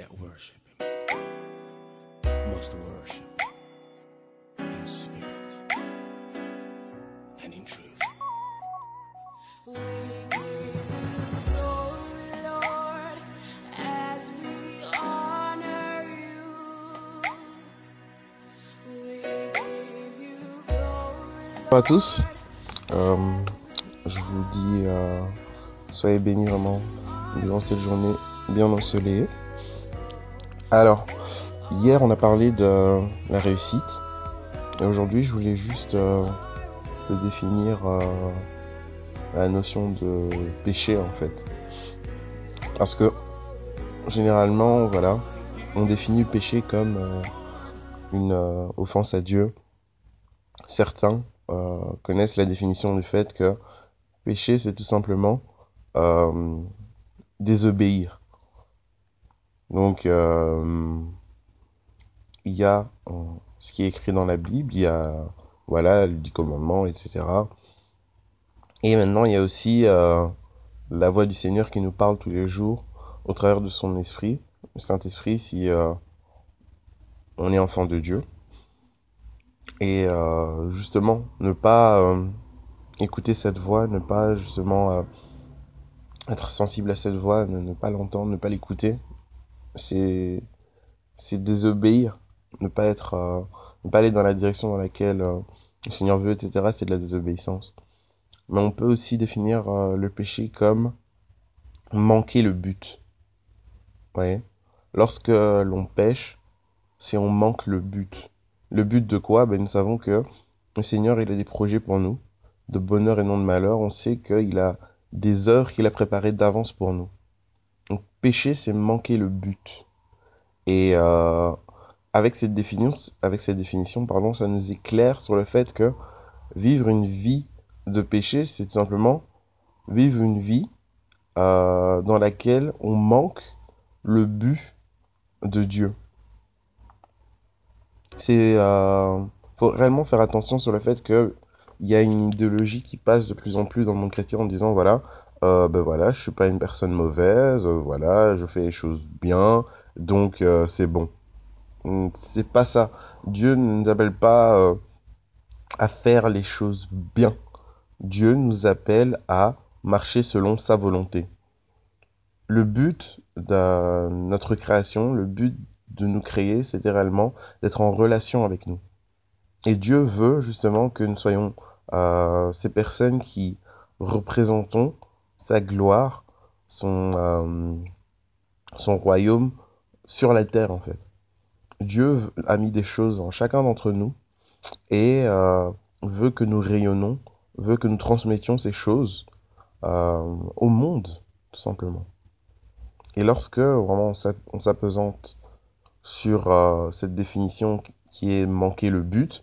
that worship Him must worship in spirit and in truth. Bonjour à tous. Euh, je vous dis, euh, soyez bénis vraiment durant cette journée bien ensoleillée. Alors, hier on a parlé de la réussite. Et aujourd'hui je voulais juste euh, définir euh, la notion de péché en fait. Parce que généralement, voilà, on définit le péché comme euh, une offense à Dieu. Certains connaissent la définition du fait que péché, c'est tout simplement désobéir. Donc, euh, il y a euh, ce qui est écrit dans la Bible, il y a voilà les dix commandements, etc. Et maintenant, il y a aussi euh, la voix du Seigneur qui nous parle tous les jours au travers de son esprit, le Saint-Esprit, si euh, on est enfant de Dieu. Et euh, justement, ne pas écouter cette voix, ne pas justement être sensible à cette voix, ne pas l'entendre, ne pas l'écouter, c'est c'est désobéir, ne pas être, euh, ne pas aller dans la direction dans laquelle euh, le Seigneur veut, etc. C'est de la désobéissance. Mais on peut aussi définir euh, le péché comme manquer le but. Vous Lorsque l'on pêche, c'est on manque le but. Le but de quoi? Ben, Nous savons que le Seigneur, il a des projets pour nous, de bonheur et non de malheur. On sait qu'il a des heures qu'il a préparées d'avance pour nous. Donc pécher, c'est manquer le but. Et euh, avec cette définition, avec cette définition, pardon, ça nous éclaire sur le fait que vivre une vie de péché, c'est tout simplement vivre une vie euh, dans laquelle on manque le but de Dieu. C'est euh, faut réellement faire attention sur le fait que il y a une idéologie qui passe de plus en plus dans le monde chrétien en disant voilà euh, ben voilà je suis pas une personne mauvaise euh, voilà je fais les choses bien donc euh, c'est bon. Hum, c'est pas ça. Dieu ne nous appelle pas euh, à faire les choses bien. Dieu nous appelle à marcher selon sa volonté. Le but de notre création le but de nous créer c'était réellement d'être en relation avec nous. Et Dieu veut justement que nous soyons euh, ces personnes qui représentons sa gloire, son, euh, son royaume sur la terre en fait. Dieu a mis des choses en chacun d'entre nous et euh, veut que nous rayonnons, veut que nous transmettions ces choses euh, au monde, tout simplement. Et lorsque vraiment on s'apesante sur cette définition qui est manquer le but,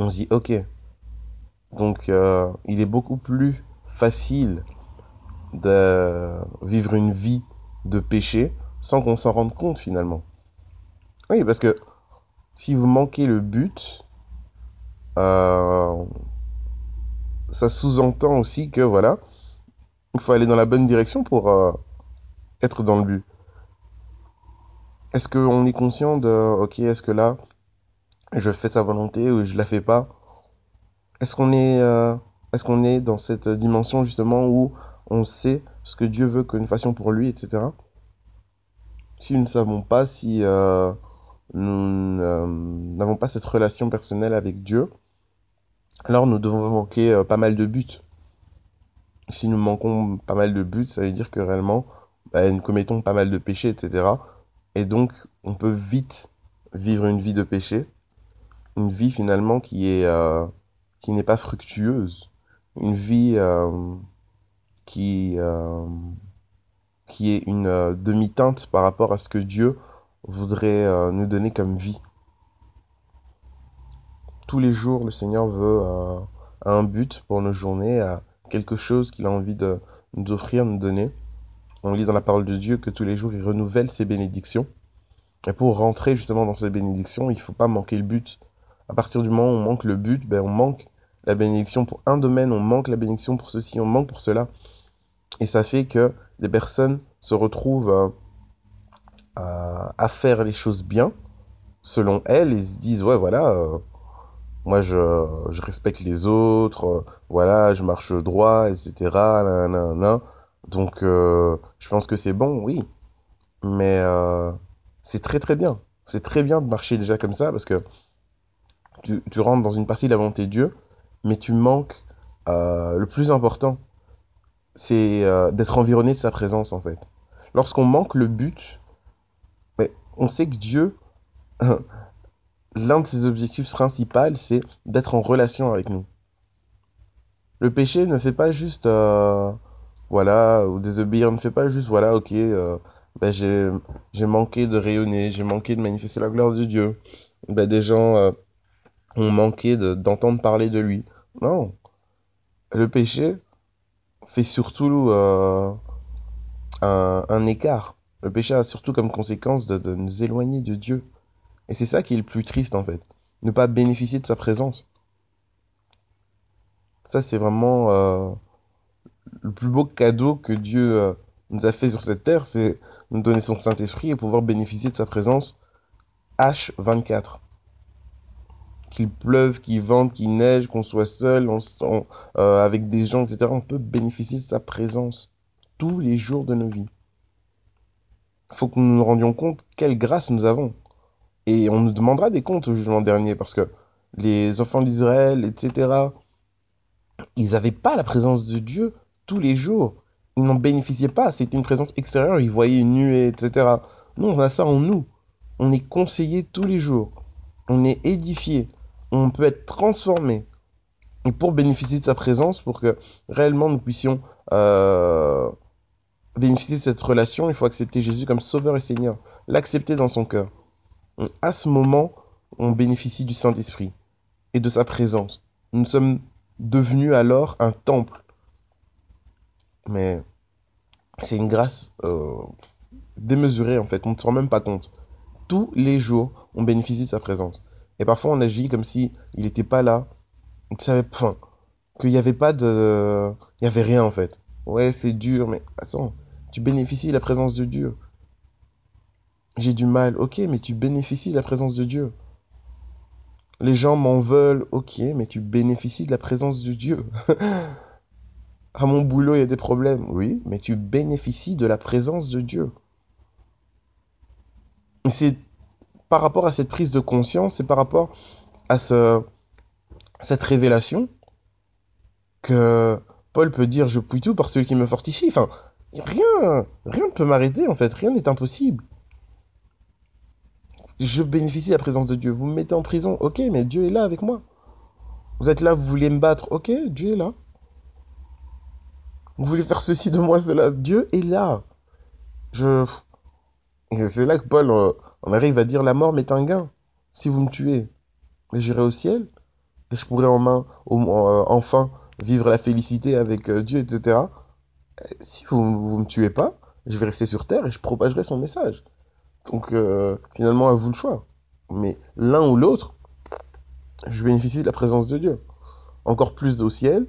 on se dit ok, donc il est beaucoup plus facile de vivre une vie de péché sans qu'on s'en rende compte finalement. Oui, parce que si vous manquez le but, euh, ça sous-entend aussi que voilà, il faut aller dans la bonne direction pour euh, être dans le but. Est-ce qu'on est conscient de, ok, est-ce que là, je fais sa volonté ou je la fais pas? Est-ce qu'on est, euh, est-ce qu'on est dans cette dimension justement où on sait ce que Dieu veut que nous fassions pour lui, etc. Si nous ne savons pas, si euh, nous euh, n'avons pas cette relation personnelle avec Dieu, alors nous devons manquer euh, pas mal de buts. Si nous manquons pas mal de buts, ça veut dire que réellement, bah, nous commettons pas mal de péchés, etc. Et donc, on peut vite vivre une vie de péché, une vie finalement qui est euh, qui n'est pas fructueuse, une vie euh, qui euh, qui est une euh, demi-teinte par rapport à ce que Dieu voudrait nous donner comme vie. Tous les jours, le Seigneur veut un but pour nos journées, quelque chose qu'il a envie de nous offrir, nous donner. On lit dans la parole de Dieu que tous les jours, il renouvelle ses bénédictions. Et pour rentrer justement dans ces bénédictions, il ne faut pas manquer le but. À partir du moment où on manque le but, ben on manque la bénédiction pour un domaine, on manque la bénédiction pour ceci, on manque pour cela. Et ça fait que des personnes se retrouvent euh, à, faire les choses bien, selon elles, et se disent, ouais, voilà, euh, moi je, respecte les autres, euh, voilà, je marche droit, etc. Donc je pense que c'est bon, oui. Mais c'est très très bien. C'est très bien de marcher déjà comme ça parce que tu, tu rentres dans une partie de la volonté de Dieu, mais tu manques euh, le plus important, c'est euh, d'être environné de sa présence en fait. Lorsqu'on manque le but, mais on sait que Dieu, l'un de ses objectifs principaux, c'est d'être en relation avec nous. Le péché ne fait pas juste, euh, voilà, ou désobéir ne fait pas juste, voilà, ok, ben j'ai, j'ai manqué de rayonner, j'ai manqué de manifester la gloire de Dieu. Ben des gens ont manqué de, d'entendre parler de lui. Non, le péché fait surtout euh, un, un écart. Le péché a surtout comme conséquence de, de nous éloigner de Dieu. Et c'est ça qui est le plus triste en fait. Ne pas bénéficier de sa présence. Ça, c'est vraiment euh, le plus beau cadeau que Dieu euh, nous a fait sur cette terre, c'est nous donner son Saint-Esprit et pouvoir bénéficier de sa présence H24. Qu'il pleuve, qu'il vente, qu'il neige, qu'on soit seul, euh, avec des gens, etc. On peut bénéficier de sa présence tous les jours de nos vies. Il faut que nous nous rendions compte quelle grâce nous avons. Et on nous demandera des comptes au jugement dernier parce que les enfants d'Israël, etc., ils n'avaient pas la présence de Dieu tous les jours. Ils n'en bénéficiaient pas. C'était une présence extérieure. Ils voyaient une nuée, etc. Nous, on a ça en nous. On est conseillé tous les jours. On est édifié. On peut être transformé. Pour bénéficier de sa présence, pour que réellement nous puissions euh, bénéficier de cette relation, il faut accepter Jésus comme Sauveur et Seigneur. L'accepter dans son cœur. À ce moment, on bénéficie du Saint-Esprit et de sa présence. Nous sommes devenus alors un temple. Mais c'est une grâce euh, démesurée en fait, on ne se rend même pas compte. Tous les jours, on bénéficie de sa présence. Et parfois, on agit comme si il n'était pas là. On savait pas qu'il n'y avait pas de, il n'y avait rien en fait. Ouais, c'est dur, mais attends, tu bénéficies de la présence de Dieu. J'ai du mal, ok, mais tu bénéficies de la présence de Dieu. Les gens m'en veulent, ok, mais tu bénéficies de la présence de Dieu. à mon boulot, il y a des problèmes, oui, mais tu bénéficies de la présence de Dieu. C'est par rapport à cette prise de conscience, c'est par rapport à ce, cette révélation que Paul peut dire je puis tout par celui qui me fortifie. Enfin, rien, rien ne peut m'arrêter en fait, rien n'est impossible je bénéficie de la présence de Dieu. Vous me mettez en prison, ok, mais Dieu est là avec moi. Vous êtes là, vous voulez me battre, ok, Dieu est là. Vous voulez faire ceci de moi, cela, Dieu est là. Je... C'est là que Paul, euh, on arrive à dire, la mort m'est un gain. Si vous me tuez, j'irai au ciel, et je pourrai euh, enfin vivre la félicité avec euh, Dieu, etc. Si vous, vous me tuez pas, je vais rester sur terre et je propagerai son message. Donc euh, finalement, à vous le choix. Mais l'un ou l'autre, je bénéficie de la présence de Dieu. Encore plus au ciel,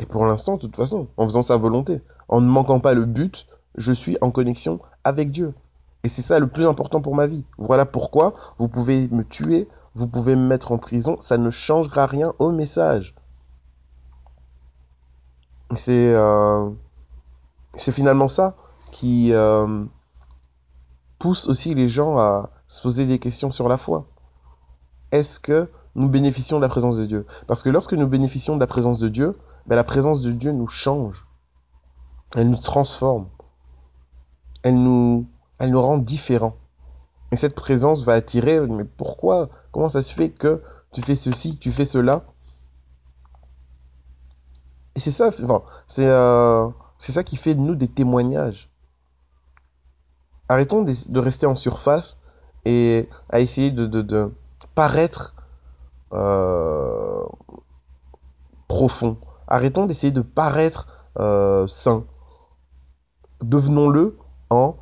et pour l'instant, de toute façon, en faisant sa volonté, en ne manquant pas le but, je suis en connexion avec Dieu. Et c'est ça le plus important pour ma vie. Voilà pourquoi vous pouvez me tuer, vous pouvez me mettre en prison, ça ne changera rien au message. C'est euh, c'est finalement ça qui euh, pousse aussi les gens à se poser des questions sur la foi. Est-ce que nous bénéficions de la présence de Dieu? Parce que lorsque nous bénéficions de la présence de Dieu, ben la présence de Dieu nous change. Elle nous transforme. Elle nous, elle nous rend différents. Et cette présence va attirer, mais pourquoi? Comment ça se fait que tu fais ceci, tu fais cela? Et c'est ça, enfin, c'est euh, c'est ça qui fait de nous des témoignages arrêtons de, rester en surface et à essayer de paraître euh, profond. Arrêtons d'essayer de paraître euh, sain. Devenons-le en,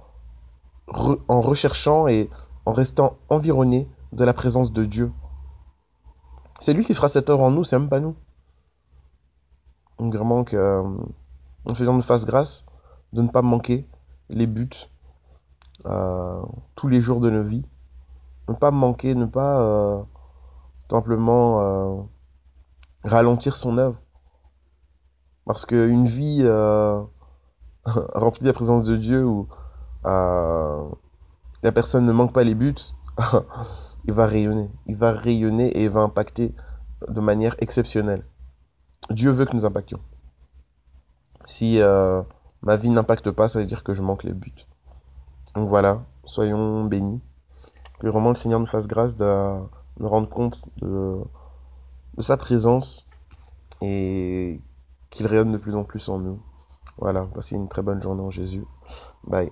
en recherchant et en restant environné de la présence de Dieu. C'est lui qui fera cette œuvre en nous, c'est même pas nous. Donc vraiment que euh, Seigneur nous fasse grâce de ne pas manquer les buts euh, tous les jours de nos vies. Ne pas manquer, ne pas euh, simplement euh, ralentir son œuvre. Parce qu'une vie remplie de la présence de Dieu euh, la personne ne manque pas les buts, il va rayonner. Il va rayonner et il va impacter de manière exceptionnelle. Dieu veut que nous impactions. Si euh, ma vie n'impacte pas, ça veut dire que je manque les buts. Donc voilà, soyons bénis. Que vraiment le Seigneur nous fasse grâce de nous rendre compte de sa présence et qu'il rayonne de plus en plus en nous. Voilà, passez une très bonne journée en Jésus. Bye.